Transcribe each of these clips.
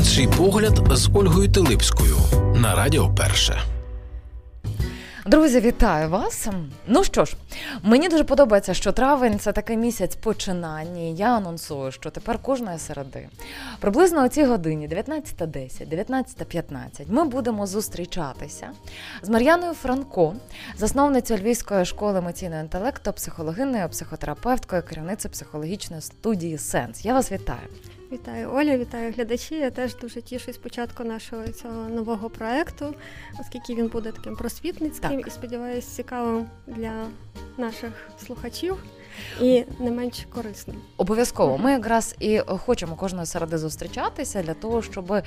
Інший погляд з Ольгою Тилипською на Радіо Перше. Друзі, вітаю вас! Ну що ж, мені дуже подобається, що травень це такий місяць починань. Я анонсую, що тепер кожної середи, приблизно о цій годині, 19.10, 19.15, ми будемо зустрічатися з Мар'яною Франко, засновницею Львівської школи емоційного інтелекту, психологиною, психотерапевткою, керівницею психологічної студії Сенс. Я вас вітаю. Вітаю Оля, вітаю глядачі. Я теж дуже тішусь початку нашого цього нового проекту, оскільки він буде таким просвітницьким так. і сподіваюся, цікавим для наших слухачів. І не менш корисним. Обов'язково. Ми якраз і хочемо кожної середи зустрічатися для того, щоб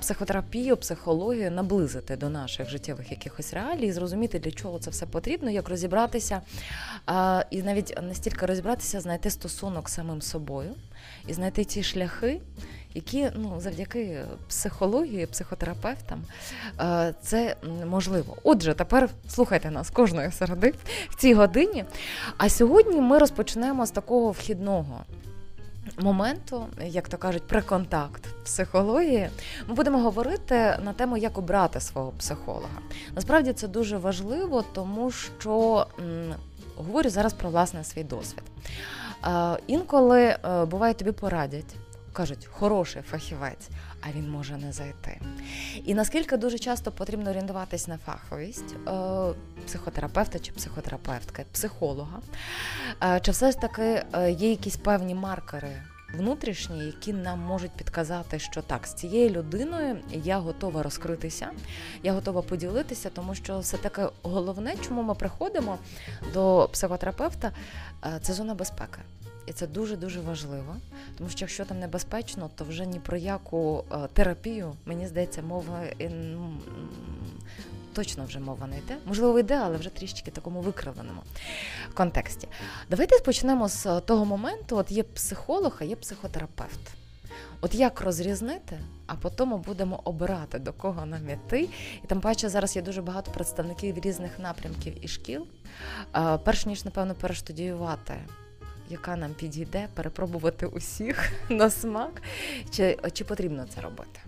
психотерапію, психологію наблизити до наших життєвих якихось реалій, зрозуміти, для чого це все потрібно, як розібратися, і навіть настільки розібратися, знайти стосунок самим собою і знайти ці шляхи, які ну завдяки психології, психотерапевтам е, це можливо. Отже, тепер слухайте нас кожної середи в цій годині. А сьогодні ми розпочнемо з такого вхідного. Моменту, як то кажуть, преконтакт психології, ми будемо говорити на тему, як обрати свого психолога. Насправді це дуже важливо, тому що м, говорю зараз про власне свій досвід. Е, інколи е, буває тобі порадять. Кажуть, хороший фахівець, а він може не зайти. І наскільки дуже часто потрібно орієнтуватись на фаховість е, психотерапевта чи психотерапевтки, психолога, чи все ж таки є якісь певні маркери внутрішні, які нам можуть підказати, що так, з цією людиною я готова розкритися, я готова поділитися, тому що все таке головне, чому ми приходимо до психотерапевта, це зона безпеки. І це дуже-дуже важливо, тому що якщо там небезпечно, то вже ні про яку е, терапію, мені здається, мова точно вже мова не йде. Можливо, йде, але вже трішки такому викривленому контексті. Давайте почнемо з того моменту: от є психолог, а є психотерапевт. От як розрізнити, а потім будемо обирати, до кого нам іти. І там паче зараз є дуже багато представників різних напрямків і шкіл. Перш ніж, напевно, перештудіювати яка нам підійде, перепробувати усіх на смак, чи, чи потрібно це робити?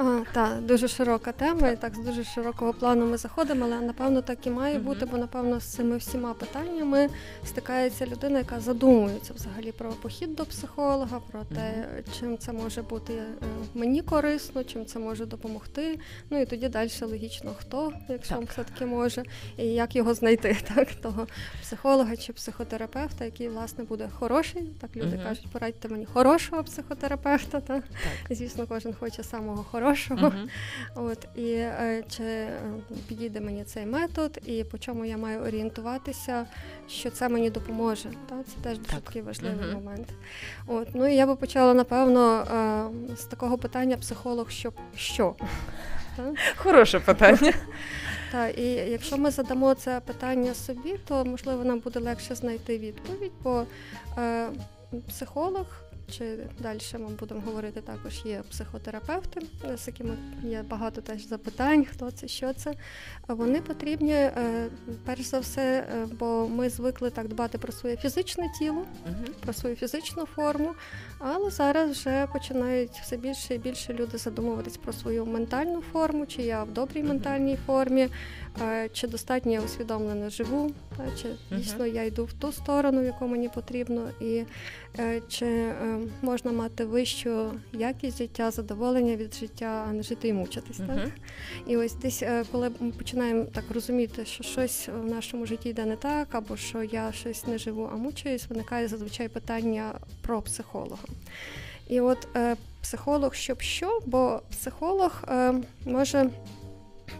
А, Так, дуже широка тема, і так з дуже широкого плану ми заходимо, але напевно так і має бути, бо напевно з цими всіма питаннями стикається людина, яка задумується взагалі про похід до психолога, про те, чим це може бути е, мені корисно, чим це може допомогти. Ну і тоді далі логічно хто, якщо так. все-таки може, і як його знайти, так того психолога чи психотерапевта, який власне буде хороший. Так люди кажуть, порадьте мені хорошого психотерапевта. Так? так. Звісно, кожен хоче самого хорошого хорошого. Uh-huh. От і е, чи е, підійде мені цей метод, і по чому я маю орієнтуватися, що це мені допоможе. Та? Це теж дуже такий важливий uh-huh. момент. От ну і я би почала напевно е, з такого питання психолог, що що. Хороше питання. Так, і якщо ми задамо це питання собі, то можливо нам буде легше знайти відповідь, бо е, психолог чи далі ми будемо говорити, також є психотерапевти, з якими є багато теж запитань, хто це, що це. Вони потрібні е, перш за все, е, бо ми звикли так дбати про своє фізичне тіло, про свою фізичну форму. Але зараз вже починають все більше і більше люди задумуватись про свою ментальну форму, чи я в добрій ментальній формі, е, чи достатньо я усвідомлено живу, чи дійсно я йду в ту сторону, в яку мені потрібно, і чи можна мати вищу якість життя, задоволення від життя, а не жити і мучитись. Uh-huh. Так? І ось десь, е, коли ми починаємо так розуміти, що щось в нашому житті йде не так, або що я щось не живу, а мучуюсь, виникає зазвичай питання про психолога. І от е, психолог, щоб що, бо психолог е, може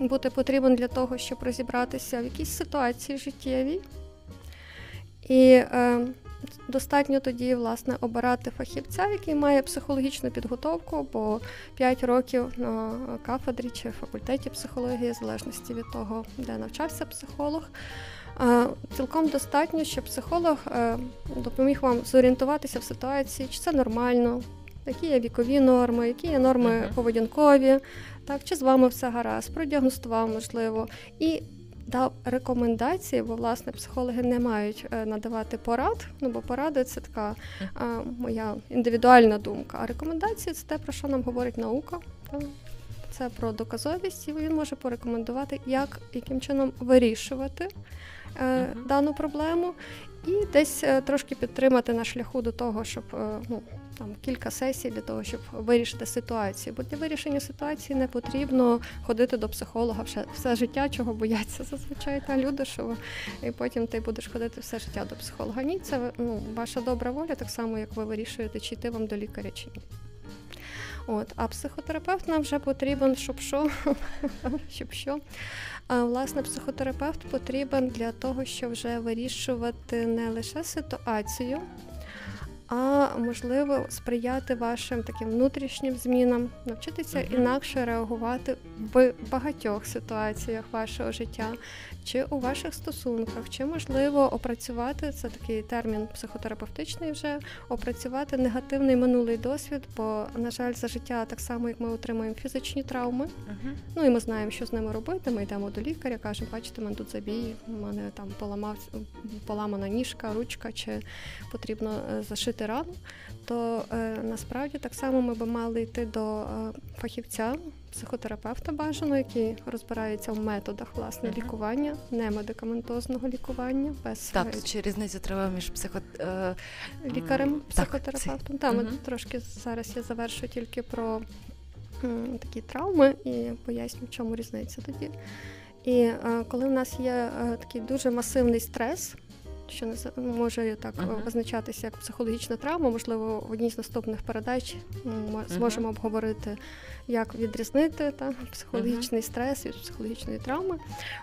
бути потрібен для того, щоб розібратися в якійсь ситуації життєвій. І е, Достатньо тоді власне обирати фахівця, який має психологічну підготовку, бо 5 років на кафедрі чи факультеті психології, в залежності від того, де навчався психолог. Цілком достатньо, щоб психолог е, допоміг вам зорієнтуватися в ситуації, чи це нормально, які є вікові норми, які є норми поведінкові, так, чи з вами все гаразд, продіагностував можливо. І дав рекомендації, бо власне психологи не мають е, надавати порад. Ну бо поради це така а, моя індивідуальна думка. А рекомендації це те, про що нам говорить наука. Це про доказовість, і він може порекомендувати, як яким чином вирішувати е, дану проблему, і десь е, трошки підтримати на шляху до того, щоб е, ну там кілька сесій для того, щоб вирішити ситуацію. Бо для вирішення ситуації не потрібно ходити до психолога все, все життя, чого бояться зазвичай та люди, що і потім ти будеш ходити все життя до психолога. Ні, це ну, ваша добра воля, так само як ви вирішуєте, чи йти вам до лікаря чи ні. От, а психотерапевт нам вже потрібен, щоб що? щоб що? А, власне, психотерапевт потрібен для того, щоб вже вирішувати не лише ситуацію, а можливо сприяти вашим таким внутрішнім змінам, навчитися Мгм. інакше реагувати в багатьох ситуаціях вашого життя, чи у ваших стосунках, чи можливо опрацювати це такий термін психотерапевтичний вже опрацювати негативний минулий досвід, бо на жаль, за життя так само як ми отримуємо фізичні травми. Мгм. Ну і ми знаємо, що з ними робити. Ми йдемо до лікаря, кажемо, бачите, мене тут забій, у мене там поламав поламана ніжка, ручка, чи потрібно е, зашити рану. То е, насправді так само ми би мали йти до е, фахівця, психотерапевта бажано, який розбирається в методах власне Мгм. лікування, не медикаментозного лікування, без Так, тут ще різниця треба між психо... е, лікарем, М, так, психотерапевтом. Та, ми трошки зараз я завершую тільки про такі травми і поясню, в чому різниця тоді. І коли в нас є такий дуже масивний стрес, що наз- може так Мгм. визначатися як психологічна травма, можливо, в одній з наступних передач ми зможемо обговорити, як відрізнити та, психологічний стрес від психологічної травми.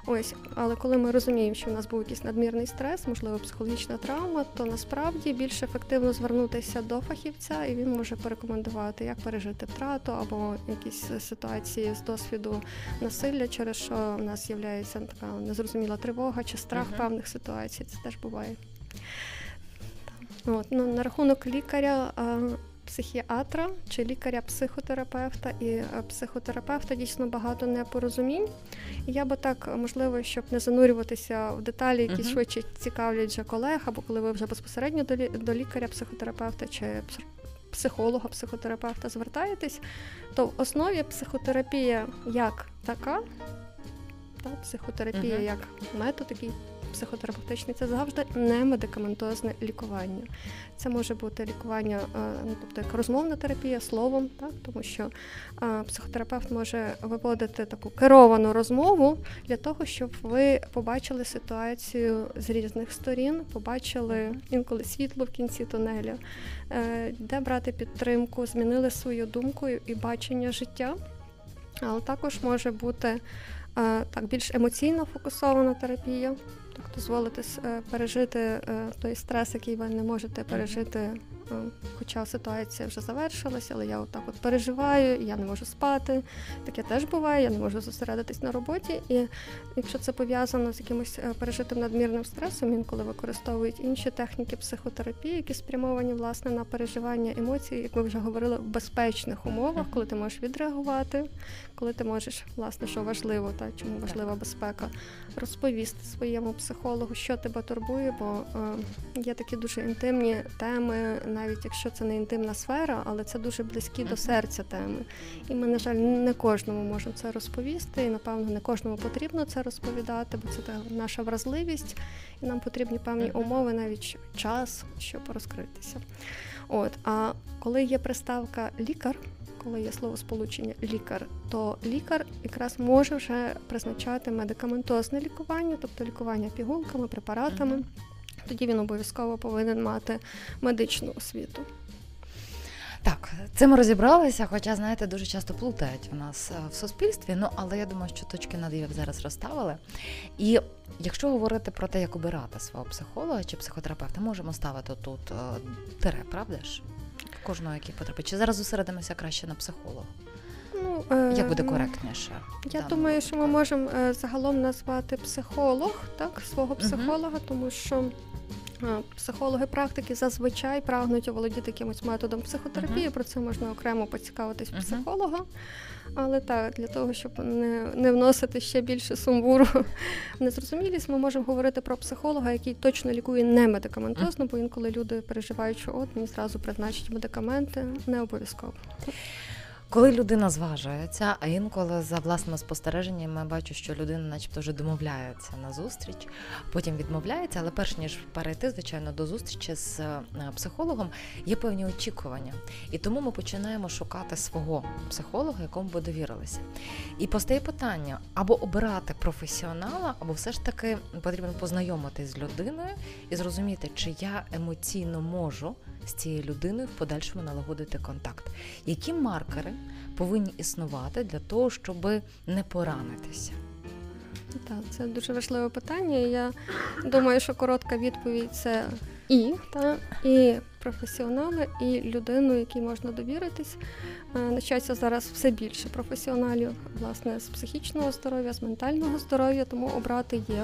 Ось, але коли ми розуміємо, що в нас був якийсь надмірний стрес, можливо, психологічна травма, то насправді більш ефективно звернутися до фахівця, і він може порекомендувати, як пережити втрату або якісь ситуації з досвіду насилля, через що в нас з'являється така незрозуміла тривога чи страх певних ситуацій. Це теж буває. От, ну, на рахунок лікаря. Психіатра чи лікаря-психотерапевта і е, психотерапевта дійсно багато непорозумінь. І я би так, можливо, щоб не занурюватися в деталі, які Мгм. швидше цікавлять вже колег, або коли ви вже безпосередньо до, лі- до лікаря-психотерапевта чи психолога, психотерапевта звертаєтесь, то в основі психотерапія як така, та, психотерапія Мгм. як метод такий психотерапевтичний, це завжди не медикаментозне лікування. Це може бути лікування, е, ну, тобто як розмовна терапія словом, так, тому що е, психотерапевт може виводити таку керовану розмову для того, щоб ви побачили ситуацію з різних сторін, побачили інколи світло в кінці тунеля, е, де брати підтримку, змінили свою думку і бачення життя. Але також може бути так більш емоційно фокусована терапія, так дозволити е, пережити е, той стрес, який ви не можете пережити. Е, Хоча ситуація вже завершилася, але я отак от переживаю, я не можу спати. Таке теж буває, я не можу зосередитись на роботі. І якщо це пов'язано з якимось е, пережитим надмірним стресом, інколи використовують інші техніки психотерапії, які спрямовані власне на переживання емоцій, як ми вже говорили, в безпечних умовах, коли ти можеш відреагувати, коли ти можеш, власне, що важливо, та чому важлива безпека, розповісти своєму психологу, що тебе турбує, бо е, є такі дуже інтимні теми, навіть якщо це не інтимна сфера, але це дуже близькі до серця теми. І ми, на жаль, не кожному можемо це розповісти, і напевно не кожному потрібно це розповідати, бо це та наша вразливість, і нам потрібні певні умови, навіть час, щоб розкритися. От, а коли є приставка лікар, коли є слово сполучення лікар, то лікар якраз може вже призначати медикаментозне лікування, тобто лікування пігулками, препаратами. Мгм. Тоді він обов'язково повинен мати медичну освіту. Так, цим ми розібралися, хоча, знаєте, дуже часто плутають у нас е, в суспільстві. Ну, але я думаю, що точки над «і» зараз розставили. І якщо говорити про те, як обирати свого психолога чи психотерапевта, можемо ставити тут е, тире, правда ж? Кожного, який потрапить. Чи зараз зосередимося краще на психолога? Ну, Як буде е, коректніше? Я думаю, що ми можемо е, загалом назвати психолог, так, свого психолога, тому що Психологи практики зазвичай прагнуть оволодіти якимось методом психотерапії. Uh-huh. Про це можна окремо поцікавитись uh-huh. психолога. Але так, для того, щоб не не вносити ще більше сумбуру в незрозумілість, ми можемо говорити про психолога, який точно лікує не медикаментозно, бо інколи люди переживають, що от мені зразу призначать медикаменти, не обов'язково. Коли людина зважується, а інколи за власними спостереженнями бачу, що людина, начебто, вже домовляється на зустріч, потім відмовляється, але перш ніж перейти, звичайно, до зустрічі з е, психологом, є певні очікування. І тому ми починаємо шукати свого психолога, якому би довірилися. І постає питання: або обирати професіонала, або все ж таки потрібно познайомитись з людиною і зрозуміти, чи я емоційно можу з цією людиною в подальшому налагодити контакт. Які маркери повинні існувати для того, щоб не поранитися? Так, це дуже важливе питання. Я думаю, що коротка відповідь це і та і професіонали, і людину, якій можна довіритись. Е, на щастя, зараз все більше професіоналів, власне, з психічного здоров'я, з ментального здоров'я, тому обрати є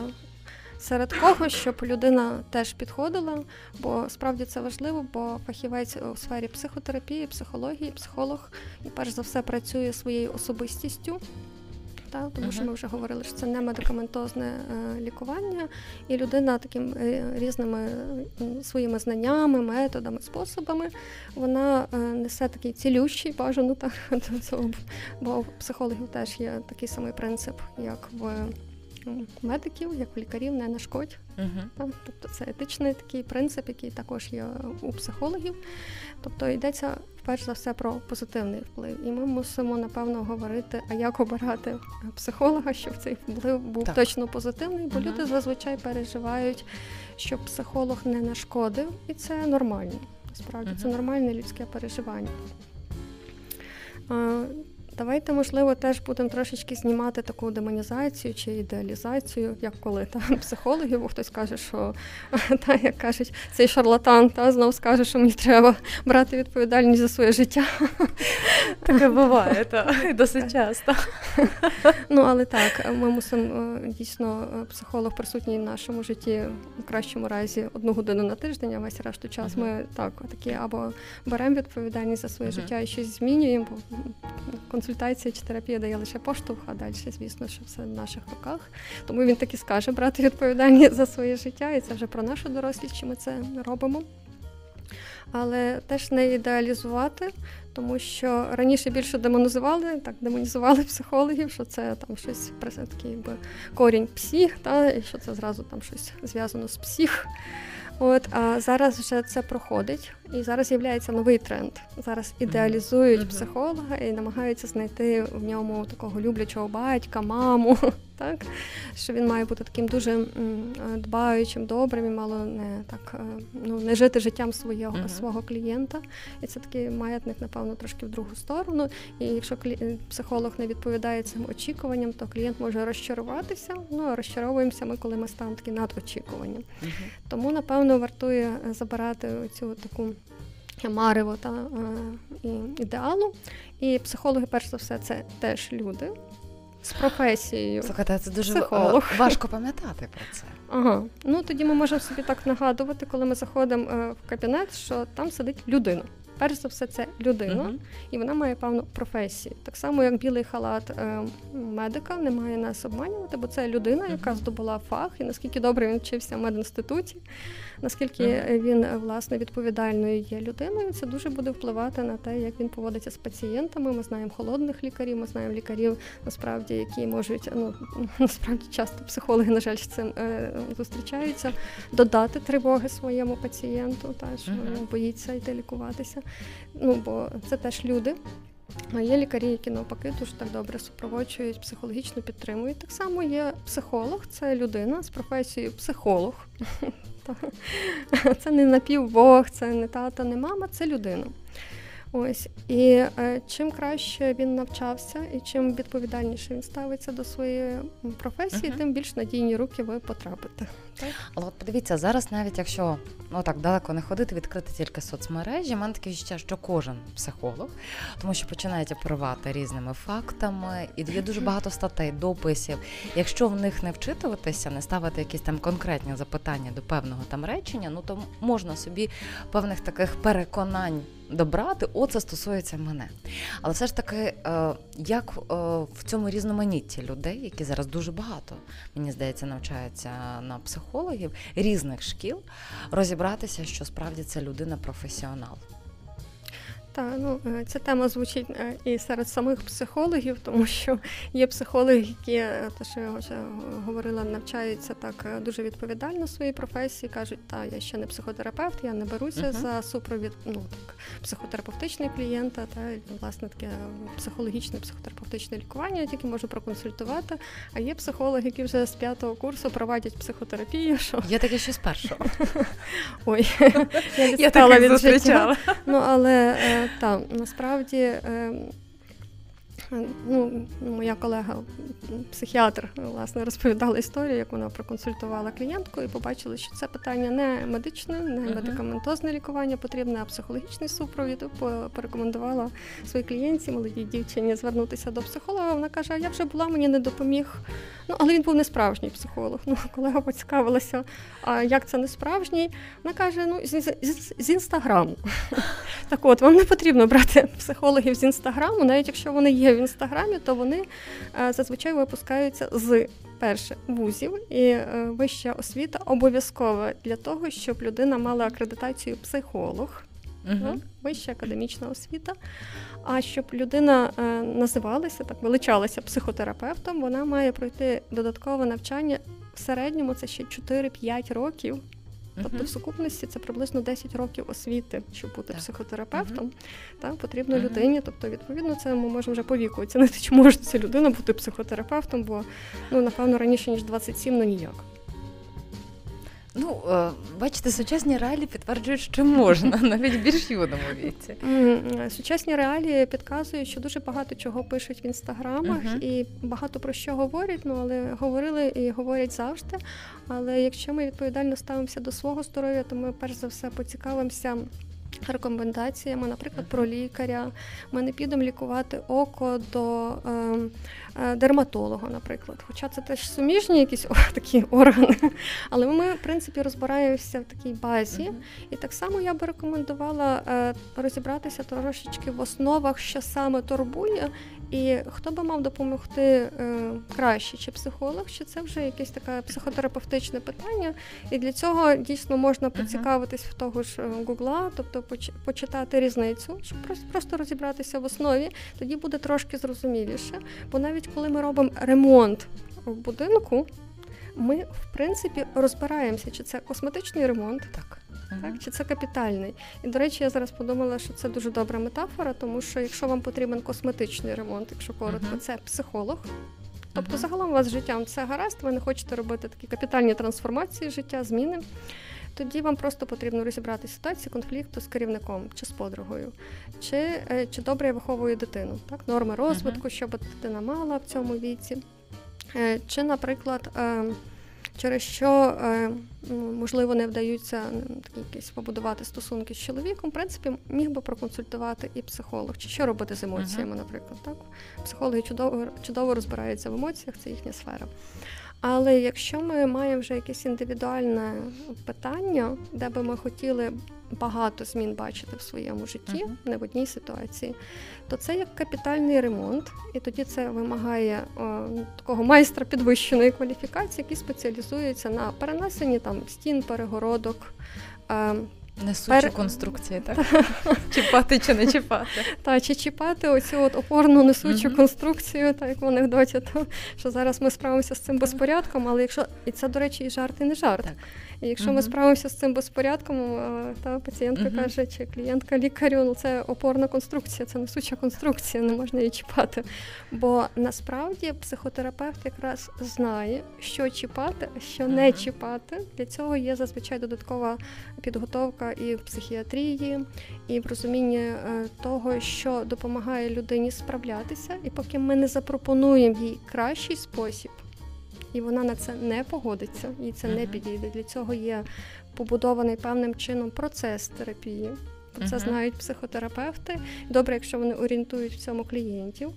серед кого, щоб людина теж підходила, бо справді це важливо, бо фахівець у сфері психотерапії, психології, психолог і перш за все працює своєю особистістю. Та, тому uh-huh. що ми вже говорили, що це не медикаментозне е, лікування, і людина такими е, різними е, своїми знаннями, методами, способами вона е, несе такий цілющий бажану так, бо у психологів теж є такий самий принцип, як в медиків, як лікарів, не нашкодь. Uh-huh. Тобто це етичний такий принцип, який також є у психологів. Тобто йдеться перш за все про позитивний вплив. І ми мусимо напевно говорити, а як обирати психолога, щоб цей вплив був так. точно позитивний, бо uh-huh. люди зазвичай переживають, що психолог не нашкодив, і це нормально. Насправді uh-huh. це нормальне людське переживання. Давайте, можливо, теж будемо трошечки знімати таку демонізацію чи ідеалізацію, як коли та психологів, хтось каже, що та як кажуть, цей шарлатан та знов скаже, що мені треба брати відповідальність за своє життя. Таке буває, та досить часто. Ну але так, ми мусимо е, дійсно е, психолог присутній в нашому житті в кращому разі одну годину на тиждень, а весь решту час ми так такі або беремо відповідальність за своє життя і щось змінюємо. бо консультація чи терапія дає лише поштовх, а далі, звісно, що все в наших руках. Тому він так і скаже брати відповідальність за своє життя, і це вже про нашу дорослість, чи ми це робимо. Але теж не ідеалізувати, тому що раніше більше демонізували, так демонізували психологів, що це там щось такий якби корінь псих, та, і що це зразу там щось зв'язано з псих. От а зараз вже це проходить, і зараз з'являється новий тренд. Зараз ідеалізують mm-hmm. психолога і намагаються знайти в ньому такого люблячого батька, маму, так що він має бути таким дуже дбаючим, добрим і мало не так е, ну не жити життям свого mm-hmm. свого клієнта. І це такий маятник, напевно, трошки в другу сторону. І якщо клі... психолог не відповідає цим очікуванням, то клієнт може розчаруватися. Ну а розчаровуємося ми, коли ми станемо такі над очікуванням. Mm-hmm. Тому напевно вартує забирати цю таку марево та е, ідеалу. І психологи, перш за все, це теж люди з професією. Слухайте, це дуже психолог. важко пам'ятати про це. Ага. Ну тоді ми можемо собі так нагадувати, коли ми заходимо е, в кабінет, що там сидить людина. Перш за все, це людина, uh-huh. і вона має певну професію. Так само, як білий халат е, медика не має нас обманювати, бо це людина, яка здобула фах, і наскільки добре він вчився в медінституті, наскільки uh-huh. він власне відповідальною є людиною, це дуже буде впливати на те, як він поводиться з пацієнтами. Ми знаємо холодних лікарів, ми знаємо лікарів, насправді, які можуть ну насправді часто психологи, на жаль, з цим е, зустрічаються, додати тривоги своєму пацієнту, та що боїться йти лікуватися. Ну бо це теж люди. А є лікарі, які навпаки дуже так добре супроводжують, психологічно підтримують. Так само є психолог, це людина з професією психолог. Це не напівбог, це не тата, не мама, це людина. Ось і е, чим краще він навчався, і чим відповідальніше він ставиться до своєї професії, Мгм. тим більш надійні руки ви потрапите. Але от подивіться, зараз навіть якщо ну так далеко не ходити, відкрити тільки соцмережі, мене таке відчуття, що кожен психолог, тому що починають оперувати різними фактами, і є дуже багато статей, дописів. Якщо в них не вчитуватися, не ставити якісь там конкретні запитання до певного там речення, ну то можна собі певних таких переконань добрати. оце стосується мене. Але все ж таки, е, як е, в цьому різноманітті людей, які зараз дуже багато, мені здається, навчаються на психологів різних шкіл, розібратися, що справді це людина професіонал. Та ну е, ця тема звучить е, і серед самих психологів, тому що є психологи, які е, те, що я вже говорила, навчаються так дуже відповідально своїй професії. кажуть, та я ще не психотерапевт, я не беруся Мгм. за супровід ну так психотерапевтичний клієнта, та власне таке психологічне психотерапевтичне лікування, я тільки можу проконсультувати. А є психологи, які вже з п'ятого курсу проводять психотерапію. Що Є таке ще з першого. ой, я відстала від життя. Ну, але е, та, насправді, е, ну, моя колега, психіатр, власне, розповідала історію, як вона проконсультувала клієнтку і побачила, що це питання не медичне, не Мгм. медикаментозне лікування потрібне, а психологічний супровід. Порекомендувала своїй клієнтці, молодій дівчині, звернутися до психолога. Вона каже: я вже була, мені не допоміг. Ну, але він був не справжній психолог. Ну, колега поцікавилася, а як це не справжній? Вона каже: ну, з, з, з інстаграму. Так от, вам не потрібно брати психологів з інстаграму, навіть якщо вони є в інстаграмі, то вони е, зазвичай випускаються з перше вузів і е, вища освіта обов'язкова для того, щоб людина мала акредитацію психолог. Ну, вища академічна освіта. А щоб людина е, називалася так, величалася психотерапевтом, вона має пройти додаткове навчання в середньому це ще 4-5 років. Тобто в сукупності це приблизно 10 років освіти, щоб бути Так. психотерапевтом. Та, потрібно Мгм. людині. Тобто, відповідно, це ми можемо вже по віку оцінити, чи може ця людина бути психотерапевтом, бо ну, напевно раніше ніж 27, ну ніяк. Ну, е, бачите, сучасні реалії підтверджують, що можна, навіть в більш юному віці. Сучасні реалії підказують, що дуже багато чого пишуть в інстаграмах Мгм. і багато про що говорять. Ну але говорили і говорять завжди. Але якщо ми відповідально ставимося до свого здоров'я, то ми перш за все поцікавимося. Рекомендаціями, наприклад, про лікаря. Ми не підемо лікувати око до е, е, дерматолога, наприклад. Хоча це теж суміжні якісь о, такі органи. Але ми, в принципі, розбираємося в такій базі. І так само я би рекомендувала е, розібратися трошечки в основах, що саме турбує, і хто би мав допомогти е, краще, чи психолог, чи це вже якесь таке психотерапевтичне питання. І для цього дійсно можна поцікавитись в того ж е, Гугла, тобто поч- почитати різницю, щоб просто, розібратися в основі, тоді буде трошки зрозуміліше. Бо навіть коли ми робимо ремонт в будинку, ми в принципі розбираємося, чи це косметичний ремонт. Так. Так, чи це капітальний? І до речі, я зараз подумала, що це дуже добра метафора, тому що якщо вам потрібен косметичний ремонт, якщо коротко, це психолог. Тобто, загалом у вас з життям все гаразд, ви не хочете робити такі капітальні трансформації життя, зміни. Тоді вам просто потрібно розібрати ситуацію конфлікту з керівником чи з подругою, чи, е, чи добре я виховую дитину, так, норми розвитку, що би дитина мала в цьому віці. Е, Чи, наприклад, е, через що ну, можливо не вдаються якісь побудувати стосунки з чоловіком, в принципі, міг би проконсультувати і психолог, чи що робити з емоціями, наприклад. Так? Психологи чудово, чудово розбираються в емоціях, це їхня сфера. Але якщо ми маємо вже якесь індивідуальне питання, де би ми хотіли багато змін бачити в своєму житті, Мгм. не в одній ситуації, то це як капітальний ремонт, і тоді це вимагає о, ну, такого майстра підвищеної кваліфікації, який спеціалізується на перенесенні там стін, перегородок. Е, Несучі Пер- конструкції, так? чіпати чи не чіпати. Та чи чіпати оцю от опорну несучу Мгм. конструкцію, так як в анекдоті, то що зараз ми справимося з цим безпорядком, але якщо і це, до речі, і жарт, і не жарт. Так. І якщо uh-huh. ми справимося з цим безпорядком, та пацієнтка uh-huh. каже, чи клієнтка лікарю, ну це опорна конструкція, це несуча конструкція, не можна її чіпати. Бо насправді психотерапевт якраз знає, що чіпати, а що uh-huh. не чіпати. Для цього є зазвичай додаткова підготовка і в психіатрії, і в розумінні е, того, що допомагає людині справлятися, і поки ми не запропонуємо їй кращий спосіб і вона на це не погодиться, їй це не підійде. Для цього є побудований певним чином процес терапії. Про це знають психотерапевти. Добре, якщо вони орієнтують в цьому клієнтів.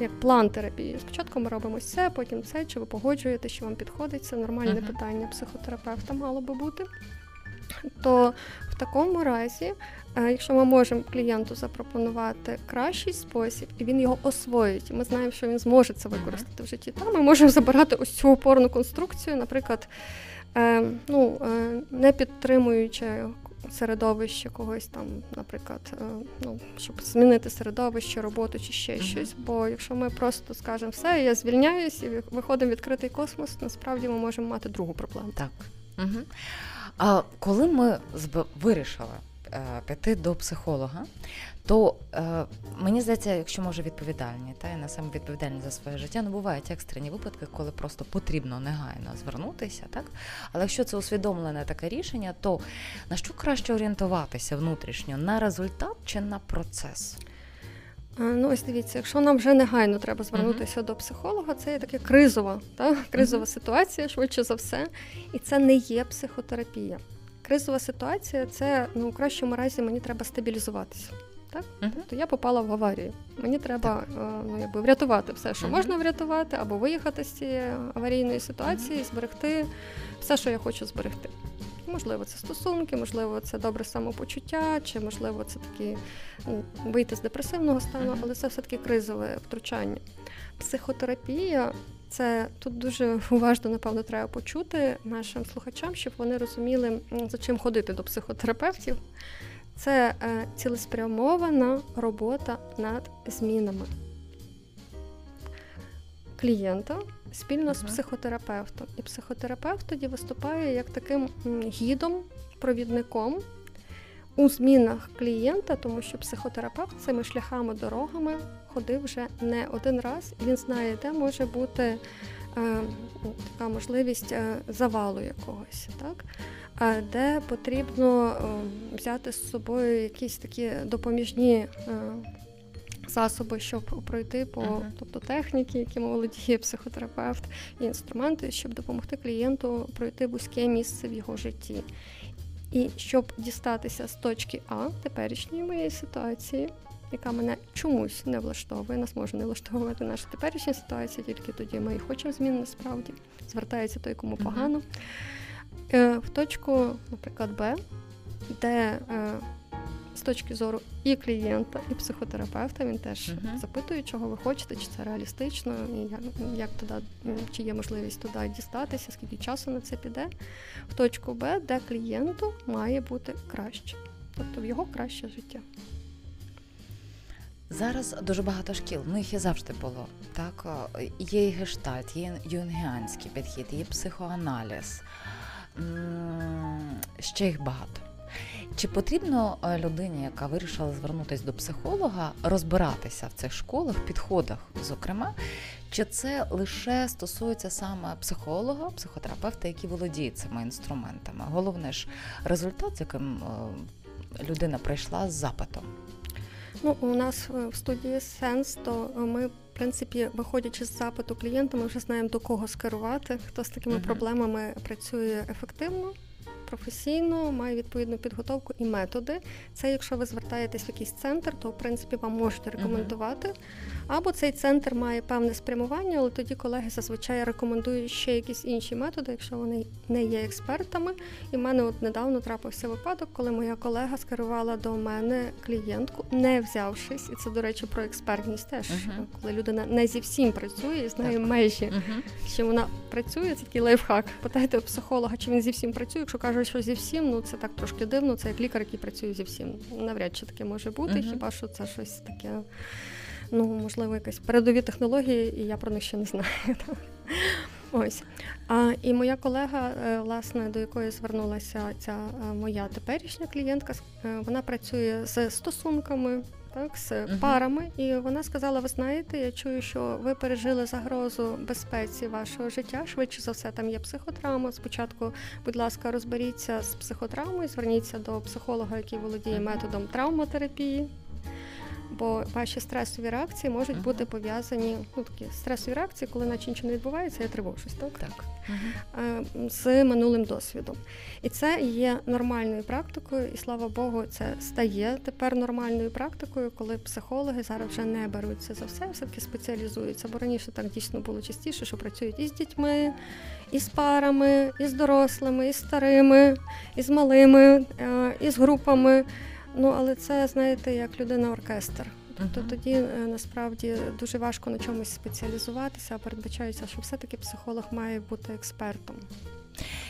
Як план терапії. Спочатку ми робимо це, потім це, чи ви погоджуєте, що вам підходить, це нормальне uh-huh. питання психотерапевта мало би бути. То в такому разі якщо ми можемо клієнту запропонувати кращий спосіб, і він його освоїть, ми знаємо, що він зможе це використати в житті, то ми можемо забирати ось цю опорну конструкцію, наприклад, е, ну, е, не підтримуючи середовище когось там, наприклад, ну, щоб змінити середовище, роботу чи ще щось. Бо якщо ми просто скажемо все, я звільняюсь і виходимо в відкритий космос, насправді ми можемо мати другу проблему. Так. Угу. А коли ми вирішили Е, піти до психолога, то е, мені здається, якщо може відповідальні, та я на саме відповідальні за своє життя, ну бувають екстрені випадки, коли просто потрібно негайно звернутися, так? Але якщо це усвідомлене таке рішення, то на що краще орієнтуватися внутрішньо на результат чи на процес? Е, ну, ось дивіться, якщо нам вже негайно треба звернутися uh-huh. до психолога, це є таке кризова, та? кризова uh-huh. ситуація, швидше за все, і це не є психотерапія. Кризова ситуація це ну, у кращому разі мені треба стабілізуватися. Так? Uh-huh. Тобто я попала в аварію. Мені треба uh ну, якби, врятувати все, що uh-huh. можна врятувати, або виїхати з цієї аварійної ситуації, і зберегти все, що я хочу зберегти. Можливо, це стосунки, можливо, це добре самопочуття, чи можливо, це такі ну, вийти з депресивного стану, але це все таки кризове втручання. Психотерапія це тут дуже уважно, напевно, треба почути нашим слухачам, щоб вони розуміли, за чим ходити до психотерапевтів. Це е, цілеспрямована робота над змінами клієнта спільно uh-huh. з психотерапевтом. І психотерапевт тоді виступає як таким гідом, провідником у змінах клієнта, тому що психотерапевт цими шляхами, дорогами ходив вже не один раз, він знає, де може бути е, така можливість е, завалу якогось, так? Де потрібно е, взяти з собою якісь такі допоміжні. Е, Засоби, щоб пройти по uh-huh. тобто техніки, якими володіє психотерапевт, і інструменти, щоб допомогти клієнту пройти вузьке місце в його житті. І щоб дістатися з точки А теперішньої моєї ситуації, яка мене чомусь не влаштовує, нас може не влаштовувати наша теперішня ситуація, тільки тоді ми і хочемо змін насправді. Звертається той, кому погано. Mm-hmm. В точку, наприклад, Б, де е, з точки зору і клієнта, і психотерапевта. Він теж uh-huh. запитує, чого ви хочете, чи це реалістично, і як, як туди, чи є можливість туди дістатися, скільки часу на це піде. В точку Б, де клієнту має бути краще, тобто в його краще життя. Зараз дуже багато шкіл, ну їх і завжди було. Так, Є і гештальт, є юнгіанський підхід, є психоаналіз. Ще їх багато. Чи потрібно е, людині, яка вирішила звернутися до психолога, розбиратися в цих школах, підходах, зокрема, чи це лише стосується саме психолога, психотерапевта, які володіють цими інструментами? Головне ж результат, з яким е, людина прийшла з запитом. Ну, у нас е, в студії сенс, то ми, в принципі, виходячи з запиту клієнта, ми вже знаємо до кого скерувати, хто з такими uh-huh. проблемами працює ефективно професійно, має відповідну підготовку і методи. Це якщо ви звертаєтесь в якийсь центр, то в принципі вам можуть рекомендувати. Або цей центр має певне спрямування, але тоді колеги зазвичай рекомендують ще якісь інші методи, якщо вони не є експертами. І в мене от недавно трапився випадок, коли моя колега скерувала до мене клієнтку, не взявшись, і це, до речі, про експертність теж, uh-huh. коли людина не зі всім працює і знає так. межі, uh-huh. що вона працює, це такий лайфхак. Питайте у психолога, чи він зі всім працює. Якщо каже, що зі всім, ну це так трошки дивно. Це як лікар, який працює зі всім. Навряд чи таке може бути, хіба що це щось таке ну, можливо, якась передові технології, і я про них ще не знаю. Ось. А, І моя колега, е, власне, до якої звернулася ця е, моя теперішня клієнтка, е, вона працює з стосунками. Так, з uh-huh. парами, і вона сказала: ви знаєте, я чую, що ви пережили загрозу безпеці вашого життя. Швидше за все, там є психотравма. Спочатку, будь ласка, розберіться з психотравмою, зверніться до психолога, який володіє методом травматерапії бо ваші стресові реакції можуть uh-huh. бути пов'язані, ну такі стресові реакції, коли наче нічого не відбувається, я тривожусь, так? Так. Uh-huh. З минулим досвідом. І це є нормальною практикою, і слава Богу, це стає тепер нормальною практикою, коли психологи зараз вже не беруться за все, все-таки спеціалізуються. Бо раніше так дійсно було частіше, що працюють і з дітьми, і з парами, і з дорослими, і з старими, і з малими, е, і з групами. Ну, але це, знаєте, як людина-оркестр. Тобто uh-huh. тоді е, насправді дуже важко на чомусь спеціалізуватися, а передбачається, що все-таки психолог має бути експертом.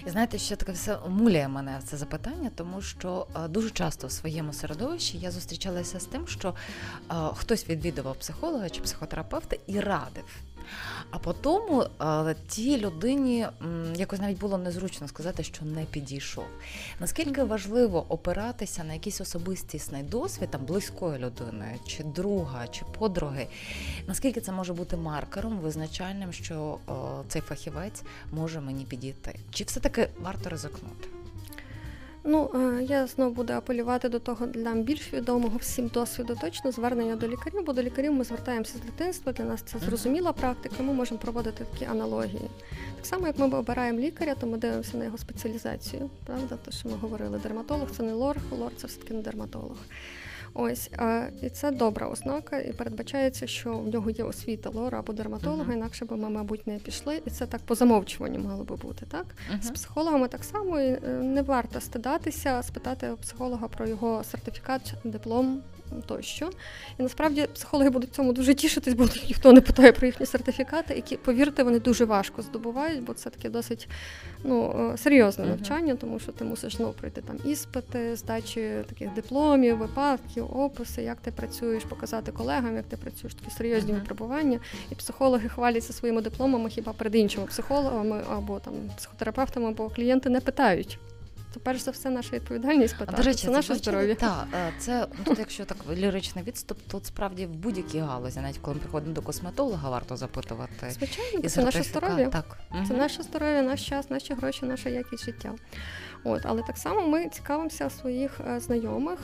І знаєте, що таке все омулює мене це запитання, тому що е, дуже часто в своєму середовищі я зустрічалася з тим, що е, хтось відвідував психолога чи психотерапевта і радив. А потім тій людині якось навіть було незручно сказати, що не підійшов. Наскільки важливо опиратися на якийсь особистісний досвід там близької людини, чи друга, чи подруги, наскільки це може бути маркером, визначальним, що цей фахівець може мені підійти? Чи все-таки варто ризикнути? Ну, е, я знову буду апелювати до того для більш відомого всім досвіду точно звернення до лікарів, бо до лікарів ми звертаємося з дитинства. Для нас це зрозуміла практика. Ми можемо проводити такі аналогії. Так само, як ми обираємо лікаря, то ми дивимося на його спеціалізацію. Правда, те, що ми говорили, дерматолог це не лор, лор це все таки не дерматолог. Ось а, і це добра ознака, і передбачається, що в нього є освіта лора або дерматолога, uh-huh. інакше би ми, мабуть, не пішли. І це так по замовчуванню мало би бути. Так uh-huh. з психологами так само і е, не варто стидатися, спитати психолога про його сертифікат, диплом тощо. І насправді психологи будуть цьому дуже тішитись, бо ніхто не питає про їхні сертифікати, які, повірте, вони дуже важко здобувають, бо це таке досить ну, е, серйозне навчання, тому що ти мусиш знову пройти там іспити, здачі таких дипломів, випадків, описи, як ти працюєш, показати колегам, як ти працюєш, такі серйозні випробування. І психологи хваляться своїми дипломами хіба перед іншими психологами або там психотерапевтами, бо клієнти не питають то перш за все наша відповідальність питати. А, до речі, це, це наше здоров'я. Так, е, це ну, тут, якщо так ліричний відступ, то справді в будь-якій галузі, навіть коли ми приходимо до косметолога, варто запитувати. Звичайно, і це наше здоров'я. Так. Це наше здоров'я, наш час, наші гроші, наша якість життя. От, але так само ми цікавимося своїх е, знайомих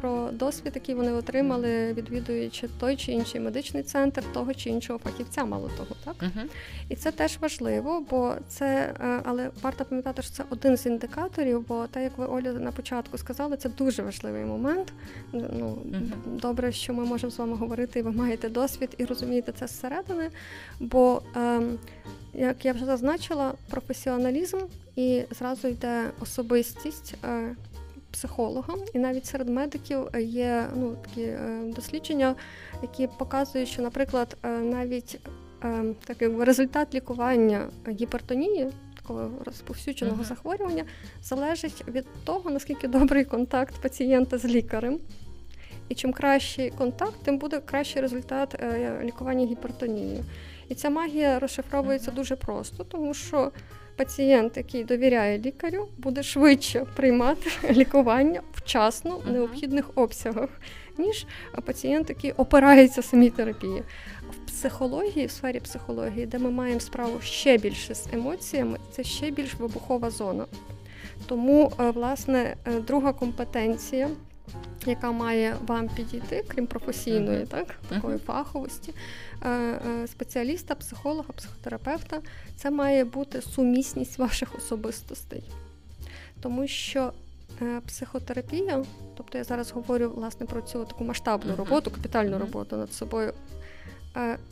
про досвід, який вони отримали, відвідуючи той чи інший медичний центр, того чи іншого фахівця, мало того, так uh-huh. і це теж важливо, бо це е, але варто пам'ятати, що це один з індикаторів, бо так як ви Оля на початку сказали, це дуже важливий момент. Ну uh-huh. добре, що ми можемо з вами говорити, і ви маєте досвід і розумієте це зсередини, бо ем, як я вже зазначила, професіоналізм і зразу йде особистість е, психолога, і навіть серед медиків є ну, такі е, дослідження, які показують, що, наприклад, е, навіть такий результат лікування гіпертонії. Такого розповсюдженого uh-huh. захворювання залежить від того, наскільки добрий контакт пацієнта з лікарем. І чим кращий контакт, тим буде кращий результат лікування гіпертонії. І ця магія розшифровується дуже просто, тому що пацієнт, який довіряє лікарю, буде швидше приймати лікування вчасно в необхідних обсягах, ніж пацієнт, який опирається самій терапії. В психології, в сфері психології, де ми маємо справу ще більше з емоціями, це ще більш вибухова зона. Тому, е, власне, е, друга компетенція яка має вам підійти, крім професійної, uh-huh. так, такої uh-huh. фаховості, е, е, спеціаліста, психолога, психотерапевта, це має бути сумісність ваших особистостей. Тому що е, психотерапія, тобто я зараз говорю власне про цю таку масштабну роботу, капітальну роботу над собою,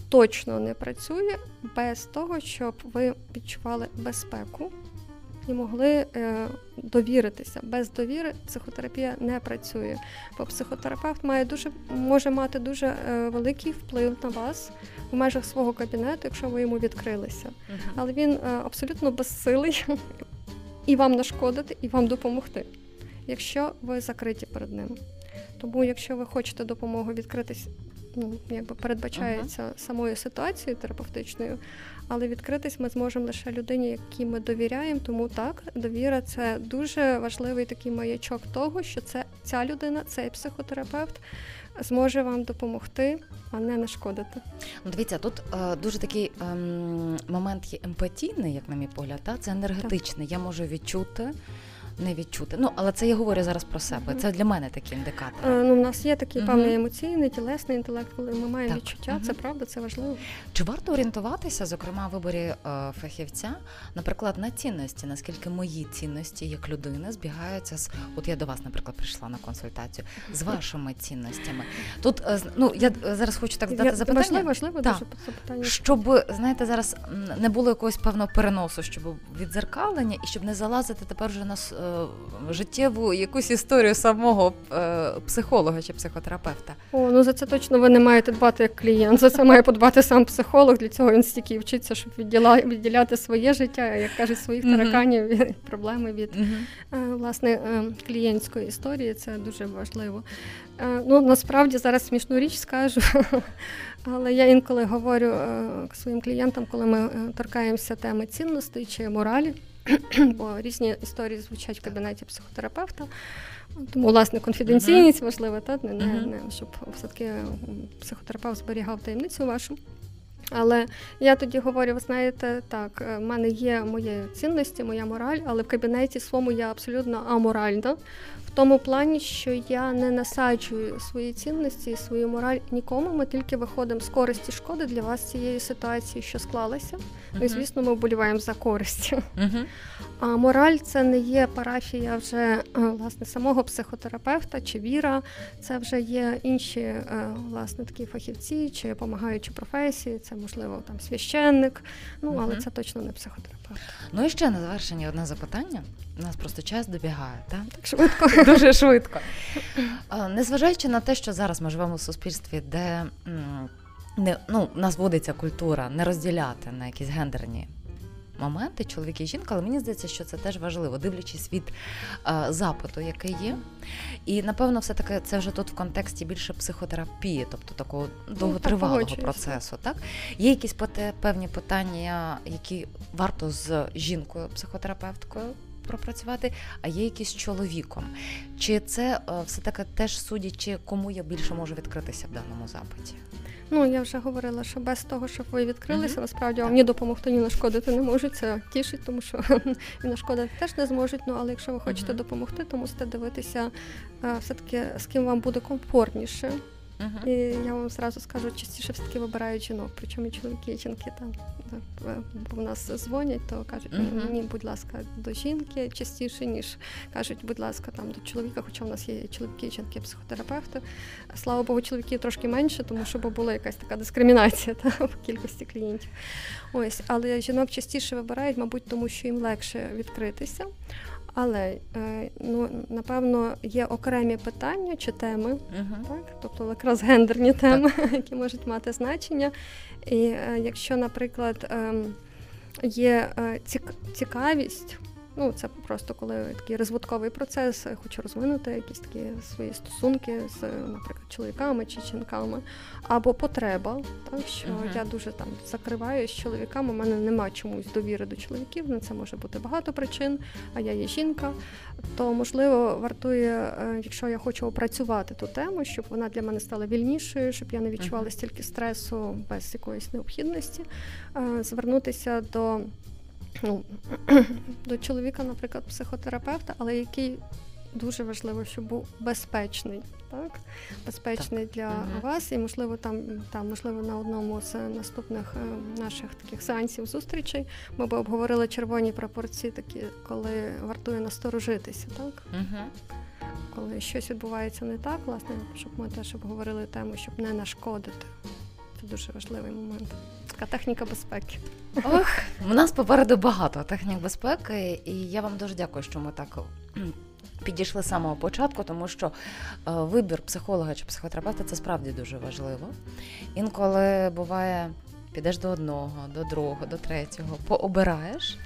точно не працює без того, щоб ви відчували безпеку і могли е, довіритися. Без довіри психотерапія не працює. Бо психотерапевт має дуже може мати дуже е, великий вплив на вас в межах свого кабінету, якщо ви йому відкрилися. Але він е, абсолютно безсилий і вам нашкодити, і вам допомогти, якщо ви закриті перед ним. Тому, якщо ви хочете допомогу відкритись ну, якби передбачається самою ситуацією терапевтичною, але відкритись ми зможемо лише людині, якій ми довіряємо. Тому так, довіра це дуже важливий такий маячок того, що це ця людина, цей психотерапевт зможе вам допомогти, а не нашкодити. Ну, Дивіться, тут е, дуже такий ем, момент є емпатійний, як на мій погляд, та? це енергетичний. Я можу відчути. Не відчути. Ну, але це я говорю зараз про себе. Це для мене такі індикатори. Е, ну, у нас є такий певний емоційний, тілесний інтелект, коли ми маємо Так. відчуття, це правда, це важливо. Чи варто орієнтуватися, зокрема, в виборі е, фахівця, наприклад, на цінності, наскільки мої цінності як людини збігаються з от я до вас, наприклад, прийшла на консультацію з вашими цінностями? Тут е, ну я зараз хочу так задати Я- запитання. Важливо, важливо Так. дуже запитання. Щоб знаєте, зараз не було якогось певного переносу, щоб відзеркалення, і щоб не залазити тепер вже на життєву якусь історію самого е, психолога чи психотерапевта. О, ну за це точно ви не маєте дбати як клієнт. За це має подбати сам психолог. Для цього він стільки вчиться, щоб відділяти своє життя, як кажуть, своїх тараканів від проблеми від е, власне е, клієнтської історії. Це дуже важливо. Е, Ну насправді зараз смішну річ скажу. Але я інколи говорю е, своїм клієнтам, коли ми е, торкаємося теми цінностей чи моралі, бо різні історії звучать в кабінеті психотерапевта. Тому, власне, конфіденційність важлива, та не, не, не щоб все-таки психотерапевт зберігав таємницю вашу. Але я тоді говорю: ви знаєте, так, е, в мене є мої цінності, моя мораль, але в кабінеті своєму я абсолютно аморальна. В тому плані, що я не насаджую свої цінності і свою мораль нікому. Ми тільки виходимо з користі шкоди для вас цієї ситуації, що склалася. Ну і звісно, ми вболіваємо за користь. Угу. А мораль це не є парафія вже е, власне самого психотерапевта чи віра. Це вже є інші е, власне такі фахівці чи допомагаючі професії. Це можливо там священник. Ну але це точно не психотерапевт. Ну і ще на завершення одне запитання. У нас просто час добігає, так? Так швидко. Дуже швидко. Незважаючи на те, що зараз ми живемо в суспільстві, де не, ну, нас водиться культура не розділяти на якісь гендерні моменти, чоловік і жінка, але мені здається, що це теж важливо, дивлячись від е, запиту, який є. І напевно, все-таки це вже тут в контексті більше психотерапії, тобто такого довготривалого погоджуюсь. процесу. Так? Є якісь поте- певні питання, які варто з жінкою, психотерапевткою пропрацювати, а є якісь з чоловіком. Чи це е, все-таки теж судячи, кому я більше можу відкритися в даному запиті? Ну я вже говорила, що без того, щоб ви відкрилися, насправді вам ні допомогти, ні нашкодити не можуть. Це тішить, тому що і нашкодити теж не зможуть. Ну але якщо ви хочете допомогти, то мусите дивитися е, все таки з ким вам буде комфортніше. І я вам зразу скажу, частіше все-таки вибирають жінок, причому і чоловіки, і жінки там бо в нас дзвонять, то кажуть, Мгм. мені, будь ласка, до жінки частіше, ніж кажуть, будь ласка, там до чоловіка, хоча в нас є чоловіки, і жінки, психотерапевти. Слава Богу, чоловіків трошки менше, тому що бо була якась така дискримінація та, в кількості клієнтів. Ось, але жінок частіше вибирають, мабуть, тому що їм легше відкритися. Але е, ну напевно є окремі питання чи теми, Мгм. так, тобто якраз гендерні теми, які можуть мати значення. І е, якщо, наприклад, ем, є е, цікавість, ну це просто коли такий розвитковий процес, е, хочу розвинути якісь такі свої стосунки з, е, наприклад, чоловіками чи жінками, або потреба, так що Мгм. я дуже там закриваю з чоловіками. У мене немає чомусь довіри до чоловіків. На це може бути багато причин, а я є жінка. То можливо вартує, е, якщо я хочу опрацювати ту тему, щоб вона для мене стала вільнішою, щоб я не відчувала Мгм. стільки стресу без якоїсь необхідності, звернутися до. Ну, до чоловіка, наприклад, психотерапевта, але який дуже важливо, щоб був безпечний, так? Безпечний для Мгм. вас, і можливо, там, там, можливо, на одному з наступних е, наших таких сеансів зустрічей ми б обговорили червоні пропорції, такі, коли вартує насторожитися, так? Мгм. Коли щось відбувається не так, власне, щоб ми теж обговорили тему, щоб не нашкодити. Це дуже важливий момент. Така техніка безпеки. Ох, у нас попереду багато технік безпеки, і я вам дуже дякую, що ми так підійшли з самого початку, тому що е, вибір психолога чи психотерапевта це справді дуже важливо. Інколи буває, підеш до одного, до другого, до третього, пообираєш.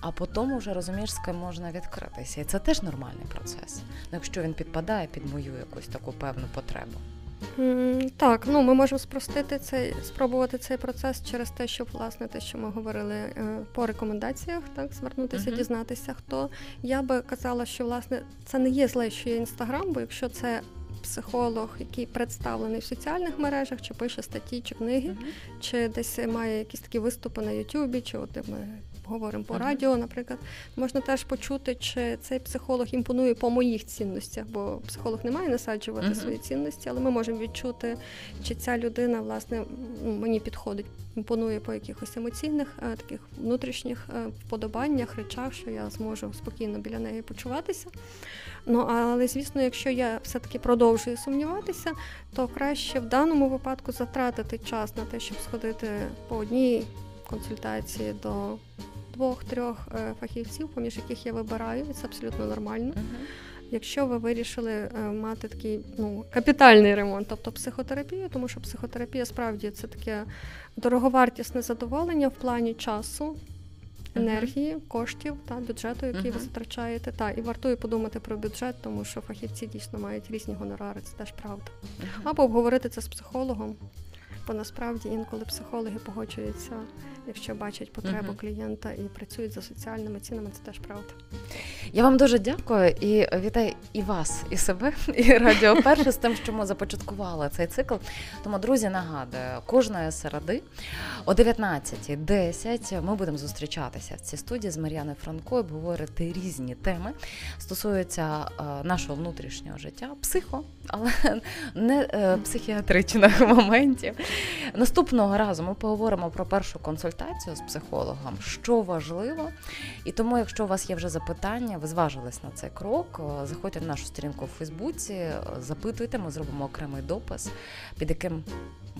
А потім вже розумієш, з ким можна відкритися. І це теж нормальний процес. Ну, якщо він підпадає під мою якусь таку певну потребу. Так, ну ми можемо спростити цей, спробувати цей процес через те, щоб власне те, що ми говорили е, по рекомендаціях, так звернутися, Мгм. дізнатися, хто. Я би казала, що власне це не є зле, що є інстаграм, бо якщо це психолог, який представлений в соціальних мережах, чи пише статті, чи книги, чи десь має якісь такі виступи на Ютубі, чи от ми говоримо по радіо, наприклад, можна теж почути, чи цей психолог імпонує по моїх цінностях, бо психолог не має насаджувати свої цінності, але ми можемо відчути, чи ця людина власне мені підходить, імпонує по якихось емоційних, е, таких внутрішніх е, вподобаннях, речах, що я зможу спокійно біля неї почуватися. Ну але звісно, якщо я все-таки продовжую сумніватися, то краще в даному випадку затратити час на те, щоб сходити по одній консультації до двох-трьох е, фахівців, поміж яких я вибираю, і це абсолютно нормально. Якщо ви вирішили е, мати такий ну, капітальний ремонт, тобто психотерапію, тому що психотерапія справді це таке дороговартісне задоволення в плані часу. Енергії, коштів та бюджету, який ви затрачаєте. Та і вартує подумати про бюджет, тому що фахівці дійсно мають різні гонорари, це теж правда. Або обговорити це з психологом, бо насправді інколи психологи погоджуються, якщо бачать потребу Мгм. клієнта і працюють за соціальними цінами, це теж правда. Я вам дуже дякую і вітаю і вас, і себе, і радіо перше з тим, що ми започаткували цей цикл. Тому, друзі, нагадую, кожної середи о 19.10 ми будемо зустрічатися в цій студії з Мар'яною Франко, і обговорити різні теми стосуються е, нашого внутрішнього життя, психо, але не е, психіатричних моментів. Наступного разу ми поговоримо про першу консультацію з психологом, що важливо. І тому, якщо у вас є вже запитання, ви зважились на цей крок, е, заходьте на нашу сторінку у Фейсбуці, е, запитуйте, ми зробимо окремий допис, під яким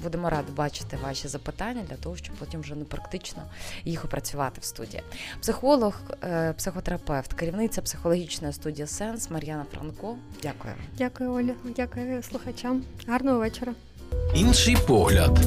будемо раді бачити ваші запитання для того, щоб потім вже ну, практично їх опрацювати в студії. Психолог, е, психотерапевт, керівниця психологічної студії Сенс Мар'яна Франко. Дякую. Дякую, Оля. Дякую слухачам. Гарного вечора. Інший погляд